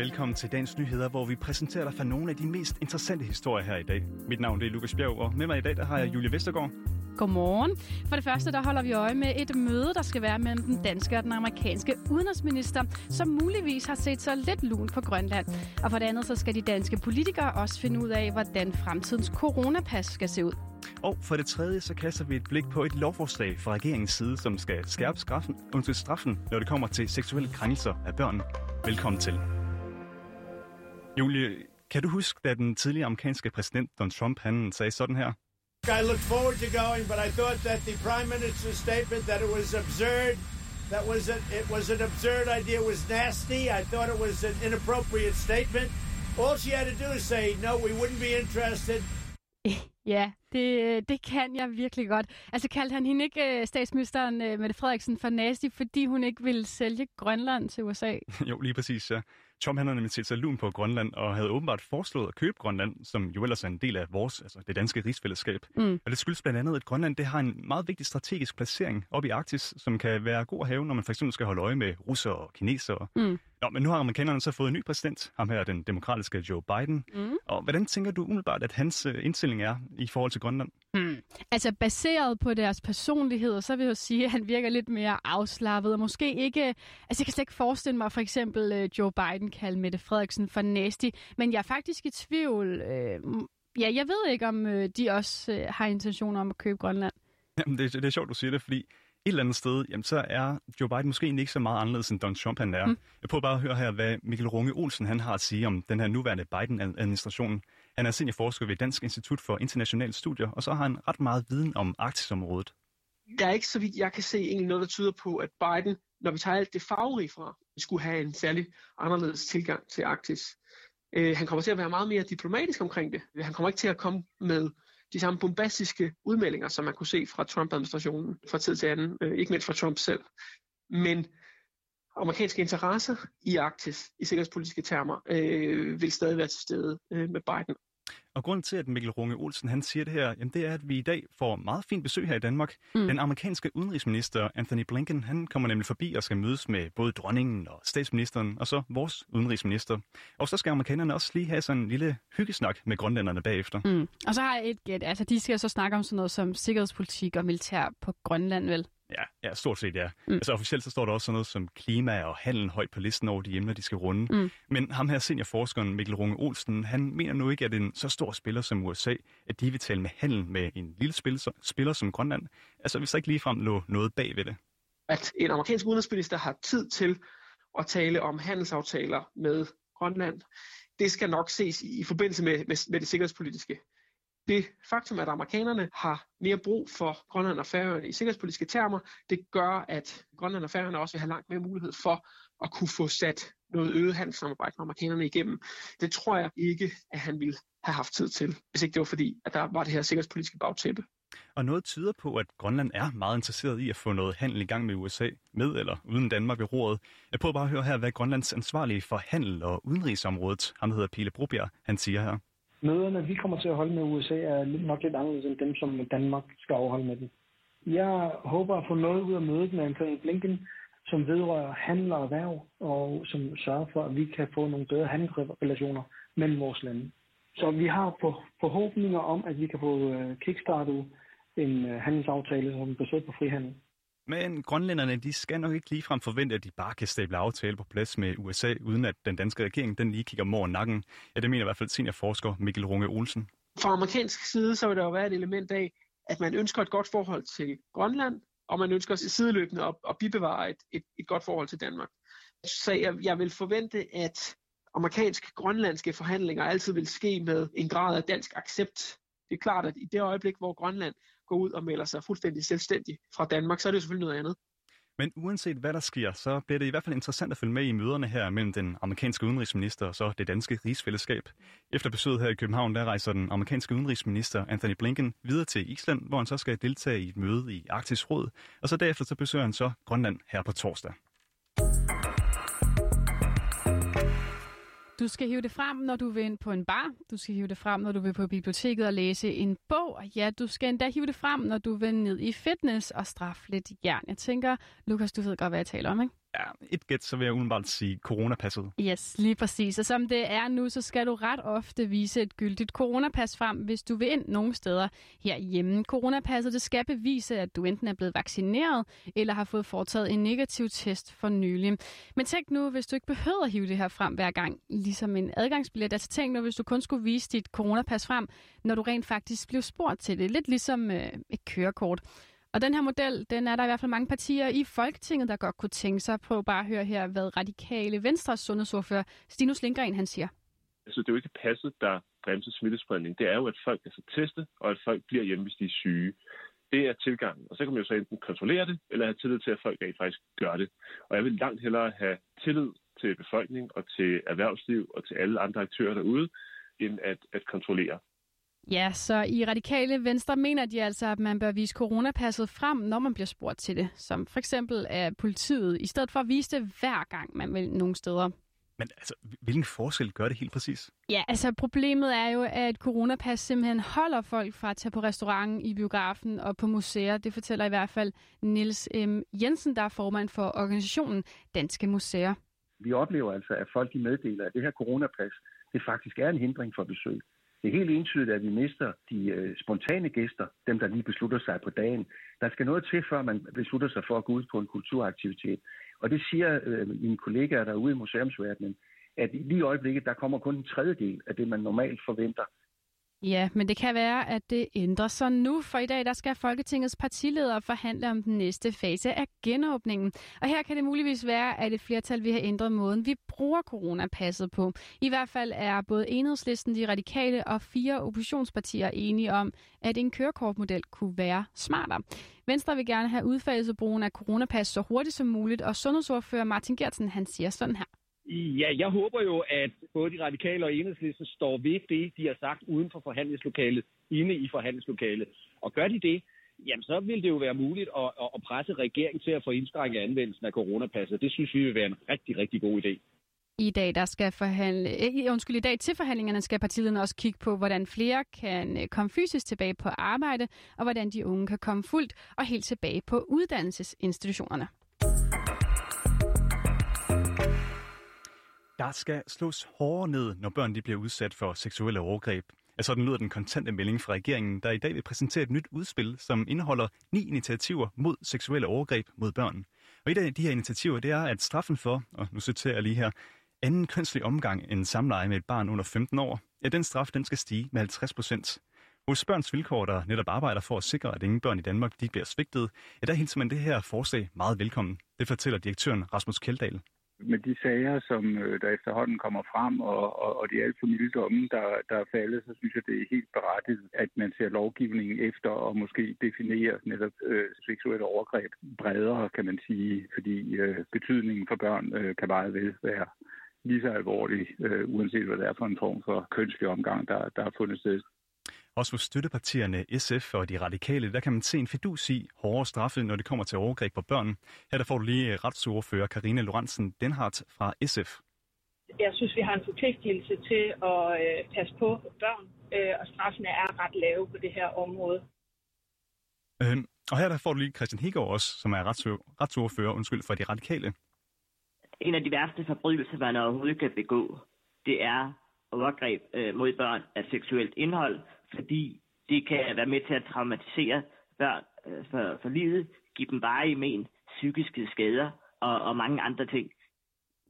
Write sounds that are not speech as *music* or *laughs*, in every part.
Velkommen til dagens nyheder, hvor vi præsenterer dig for nogle af de mest interessante historier her i dag. Mit navn er Lukas Bjerg, og med mig i dag der har jeg Julie Vestergaard. Godmorgen. For det første, der holder vi øje med et møde, der skal være mellem den danske og den amerikanske udenrigsminister, som muligvis har set sig lidt lun på Grønland. Og for det andet, så skal de danske politikere også finde ud af, hvordan fremtidens coronapas skal se ud. Og for det tredje, så kaster vi et blik på et lovforslag fra regeringens side, som skal skærpe straffen, undskyld, straffen, når det kommer til seksuelle krænkelser af børn. Velkommen til. Julie, kan du huske, da den tidligere amerikanske præsident Donald Trump han sagde sådan her? I look forward to going, but I thought that the prime minister's statement that it was absurd, that was a, it was an absurd idea, it was nasty. I thought it was an inappropriate statement. All she had to do is say, no, we wouldn't be interested. *laughs* Ja, det, det kan jeg virkelig godt. Altså kaldte han hende ikke statsministeren Mette Frederiksen for nasty, fordi hun ikke ville sælge Grønland til USA? *laughs* jo, lige præcis, ja. Trump han har nemlig set sig lun på Grønland, og havde åbenbart foreslået at købe Grønland, som jo ellers er en del af vores, altså det danske rigsfællesskab. Mm. Og det skyldes blandt andet, at Grønland det har en meget vigtig strategisk placering op i Arktis, som kan være god at have, når man for eksempel skal holde øje med russere og kinesere. Mm. Nå, men nu har amerikanerne så fået en ny præsident, ham her, den demokratiske Joe Biden. Mm. Og hvordan tænker du umiddelbart, at hans indstilling er i forhold til Grønland? Mm. Altså baseret på deres personlighed, så vil jeg sige, at han virker lidt mere afslappet, og måske ikke... Altså jeg kan slet ikke forestille mig for eksempel uh, Joe Biden kalde Mette Frederiksen for nasty, men jeg er faktisk i tvivl. Uh, ja, jeg ved ikke, om uh, de også har intentioner om at købe Grønland. Jamen, det, det er sjovt, du siger det, fordi et eller andet sted, jamen, så er Joe Biden måske ikke så meget anderledes, end Donald Trump han er. Mm. Jeg prøver bare at høre her, hvad Mikkel Runge Olsen han har at sige om den her nuværende Biden-administration. Han er seniorforsker ved Dansk Institut for Internationale Studier, og så har han ret meget viden om Arktisområdet. Der er ikke, så vidt jeg kan se, egentlig noget, der tyder på, at Biden, når vi tager alt det farverige fra, skulle have en særlig anderledes tilgang til Arktis. Øh, han kommer til at være meget mere diplomatisk omkring det. Han kommer ikke til at komme med de samme bombastiske udmeldinger, som man kunne se fra Trump-administrationen fra tid til anden, øh, ikke mindst fra Trump selv. Men amerikanske interesser i Arktis, i sikkerhedspolitiske termer, øh, vil stadig være til stede øh, med Biden. Og grunden til, at Mikkel Runge Olsen han siger det her, jamen det er, at vi i dag får meget fint besøg her i Danmark. Mm. Den amerikanske udenrigsminister Anthony Blinken, han kommer nemlig forbi og skal mødes med både dronningen og statsministeren, og så vores udenrigsminister. Og så skal amerikanerne også lige have sådan en lille hyggesnak med grønlænderne bagefter. Mm. Og så har jeg et gæt. Altså, de skal så snakke om sådan noget som sikkerhedspolitik og militær på Grønland, vel? Ja, ja, stort set ja. Mm. Altså officielt så står der også sådan noget som klima og handel højt på listen over de emner, de skal runde. Mm. Men ham her seniorforskeren Mikkel Runge Olsen, han mener nu ikke, at en så stor spiller som USA, at de vil tale med handel med en lille spiller, spiller som Grønland. Altså hvis der ikke ligefrem lå noget bag ved det. At en amerikansk udenrigsminister har tid til at tale om handelsaftaler med Grønland, det skal nok ses i, i forbindelse med, med, med det sikkerhedspolitiske det faktum, at amerikanerne har mere brug for Grønland og Færøerne i sikkerhedspolitiske termer, det gør, at Grønland og Færøerne også vil have langt mere mulighed for at kunne få sat noget øget handelssamarbejde med amerikanerne igennem. Det tror jeg ikke, at han ville have haft tid til, hvis ikke det var fordi, at der var det her sikkerhedspolitiske bagtæppe. Og noget tyder på, at Grønland er meget interesseret i at få noget handel i gang med USA, med eller uden Danmark ved roret. Jeg prøver bare at høre her, hvad Grønlands ansvarlige for handel og udenrigsområdet, ham hedder Pile Brobjerg, han siger her. Møderne, vi kommer til at holde med USA, er nok lidt anderledes end dem, som Danmark skal afholde med dem. Jeg håber at få noget ud af mødet med Anthony Blinken, som vedrører handel og erhverv, og som sørger for, at vi kan få nogle bedre handelsrelationer mellem vores lande. Så vi har forhåbninger om, at vi kan få øh, kickstartet en øh, handelsaftale, som er baseret på frihandel. Men grønlænderne, de skal nok ikke ligefrem forvente, at de bare kan stable aftale på plads med USA, uden at den danske regering den lige kigger mor nakken. Ja, det mener i hvert fald seniorforsker Mikkel Runge Olsen. Fra amerikansk side, så vil der jo være et element af, at man ønsker et godt forhold til Grønland, og man ønsker sideløbende at, at bibevare et, et, et godt forhold til Danmark. Så jeg, jeg vil forvente, at amerikansk-grønlandske forhandlinger altid vil ske med en grad af dansk accept. Det er klart, at i det øjeblik, hvor Grønland går ud og melder sig fuldstændig selvstændig fra Danmark, så er det jo selvfølgelig noget andet. Men uanset hvad der sker, så bliver det i hvert fald interessant at følge med i møderne her mellem den amerikanske udenrigsminister og så det danske rigsfællesskab. Efter besøget her i København, der rejser den amerikanske udenrigsminister Anthony Blinken videre til Island, hvor han så skal deltage i et møde i Arktisk Råd, og så derefter så besøger han så Grønland her på torsdag. Du skal hive det frem, når du vil ind på en bar. Du skal hive det frem, når du vil på biblioteket og læse en bog. Og ja, du skal endda hive det frem, når du vil ned i fitness og straffe lidt jern. Jeg tænker, Lukas, du ved godt, hvad jeg taler om, ikke? Ja, et gæt, så vil jeg udenbart sige coronapasset. Yes, lige præcis. Og som det er nu, så skal du ret ofte vise et gyldigt coronapas frem, hvis du vil ind nogle steder herhjemme. Coronapasset det skal bevise, at du enten er blevet vaccineret, eller har fået foretaget en negativ test for nylig. Men tænk nu, hvis du ikke behøver at hive det her frem hver gang, ligesom en adgangsbillet. Altså tænk nu, hvis du kun skulle vise dit coronapas frem, når du rent faktisk blev spurgt til det. Lidt ligesom øh, et kørekort. Og den her model, den er der i hvert fald mange partier i Folketinget, der godt kunne tænke sig. Prøv bare at høre her, hvad radikale Venstres sundhedsordfører Stinus Lindgren han siger. Altså, det er jo ikke passet, der bremser smittespredning. Det er jo, at folk er så testet, og at folk bliver hjemme, hvis de er syge. Det er tilgangen. Og så kan man jo så enten kontrollere det, eller have tillid til, at folk rent faktisk gør det. Og jeg vil langt hellere have tillid til befolkning og til erhvervsliv og til alle andre aktører derude, end at, at kontrollere. Ja, så i radikale venstre mener de altså, at man bør vise coronapasset frem, når man bliver spurgt til det. Som for eksempel af politiet, i stedet for at vise det hver gang, man vil nogle steder. Men altså, hvilken forskel gør det helt præcis? Ja, altså problemet er jo, at coronapas simpelthen holder folk fra at tage på restauranten, i biografen og på museer. Det fortæller i hvert fald Nils M. Jensen, der er formand for organisationen Danske Museer. Vi oplever altså, at folk de meddeler, at det her coronapas, det faktisk er en hindring for besøg. Det er helt entydigt, at vi mister de øh, spontane gæster, dem der lige beslutter sig på dagen. Der skal noget til, før man beslutter sig for at gå ud på en kulturaktivitet. Og det siger øh, mine kollegaer derude i museumsverdenen, at lige i øjeblikket, der kommer kun en tredjedel af det, man normalt forventer. Ja, men det kan være, at det ændrer sig nu, for i dag der skal Folketingets partiledere forhandle om den næste fase af genåbningen. Og her kan det muligvis være, at et flertal vil have ændret måden, vi bruger coronapasset på. I hvert fald er både enhedslisten, de radikale og fire oppositionspartier enige om, at en kørekortmodel kunne være smartere. Venstre vil gerne have udfaset brugen af coronapas så hurtigt som muligt, og sundhedsordfører Martin Gertsen han siger sådan her. Ja, jeg håber jo, at både de radikale og enhedslisten står ved det, de har sagt uden for forhandlingslokalet, inde i forhandlingslokalet. Og gør de det, jamen så vil det jo være muligt at, at presse regeringen til at få indskrænket anvendelsen af coronapasset. Det synes vi vil være en rigtig, rigtig god idé. I dag, der skal forhandle, eh, undskyld, i dag til forhandlingerne skal partilederne også kigge på, hvordan flere kan eh, komme fysisk tilbage på arbejde, og hvordan de unge kan komme fuldt og helt tilbage på uddannelsesinstitutionerne. Der skal slås hårdere ned, når børn de bliver udsat for seksuelle overgreb. Ja, sådan lyder den kontante melding fra regeringen, der i dag vil præsentere et nyt udspil, som indeholder ni initiativer mod seksuelle overgreb mod børn. Og et af de her initiativer, det er, at straffen for, og nu citerer jeg lige her, anden kønslig omgang end samleje med et barn under 15 år, ja, den straf den skal stige med 50 procent. Hos Børns Vilkår, der netop arbejder for at sikre, at ingen børn i Danmark de bliver svigtet, ja, der hilser man det her forslag meget velkommen. Det fortæller direktøren Rasmus Kjeldahl med de sager, som øh, der efterhånden kommer frem, og, og, og de alt for milde domme, der, der er faldet, så synes jeg, det er helt berettiget, at man ser lovgivningen efter og måske definerer netop øh, seksuelle overgreb bredere, kan man sige, fordi øh, betydningen for børn øh, kan meget vel være lige så alvorlig, øh, uanset hvad det er for en form for kønslig omgang, der, der er fundet sted. Også hos støttepartierne SF og de radikale, der kan man se en fidus i hårdere straffe, når det kommer til overgreb på børn. Her der får du lige retsordfører Karine Lorentzen Denhardt fra SF. Jeg synes, vi har en forpligtelse til at øh, passe på børn, øh, og straffene er ret lave på det her område. Øhm, og her der får du lige Christian Hegård også, som er retsordfører undskyld, for de radikale. En af de værste forbrydelser, man overhovedet kan begå, det er overgreb øh, mod børn af seksuelt indhold, fordi det kan være med til at traumatisere børn øh, for, for livet, give dem varige men, psykiske skader og, og mange andre ting.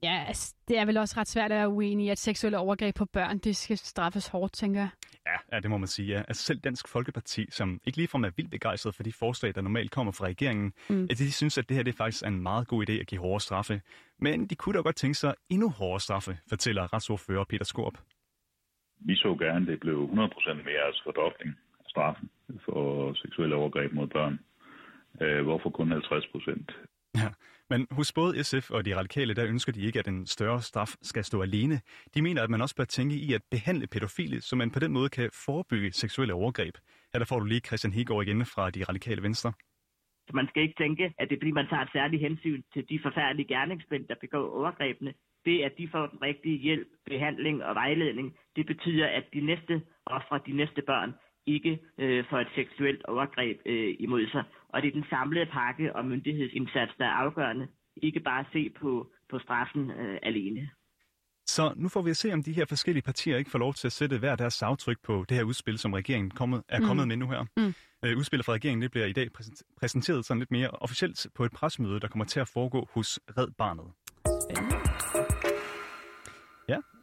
Ja, altså, det er vel også ret svært at være uenig i, at seksuelle overgreb på børn, det skal straffes hårdt, tænker jeg. Ja, ja det må man sige. Ja. Altså selv Dansk Folkeparti, som ikke ligefrem er vildt begejstret for de forslag, der normalt kommer fra regeringen, mm. at de synes, at det her det er faktisk en meget god idé at give hårde straffe. Men de kunne da godt tænke sig endnu hårdere straffe, fortæller retsordfører Peter Skorp vi så gerne, at det blev 100% mere, altså fordobling af straffen for seksuelle overgreb mod børn. Øh, hvorfor kun 50 procent? Ja, men hos både SF og de radikale, der ønsker de ikke, at en større straf skal stå alene. De mener, at man også bør tænke i at behandle pædofile, så man på den måde kan forebygge seksuelle overgreb. Her der får du lige Christian Hegård igen fra de radikale venstre. Man skal ikke tænke, at det er fordi, man tager et særligt hensyn til de forfærdelige gerningsmænd, der begår overgrebene det, at de får den rigtige hjælp, behandling og vejledning, det betyder, at de næste ofre, de næste børn, ikke øh, får et seksuelt overgreb øh, imod sig. Og det er den samlede pakke og myndighedsindsats, der er afgørende. ikke bare se på, på straffen øh, alene. Så nu får vi at se, om de her forskellige partier ikke får lov til at sætte hver deres aftryk på det her udspil, som regeringen kommet, er kommet mm. med nu her. Mm. Øh, udspillet fra regeringen det bliver i dag præsenteret sådan lidt mere officielt på et presmøde, der kommer til at foregå hos Red Barnet.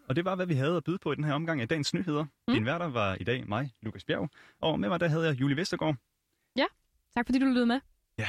Og det var, hvad vi havde at byde på i den her omgang af dagens nyheder. Mm. Din værter var i dag mig, Lukas Bjerg, og med mig der havde jeg Julie Vestergaard. Ja, tak fordi du lyttede med. Ja.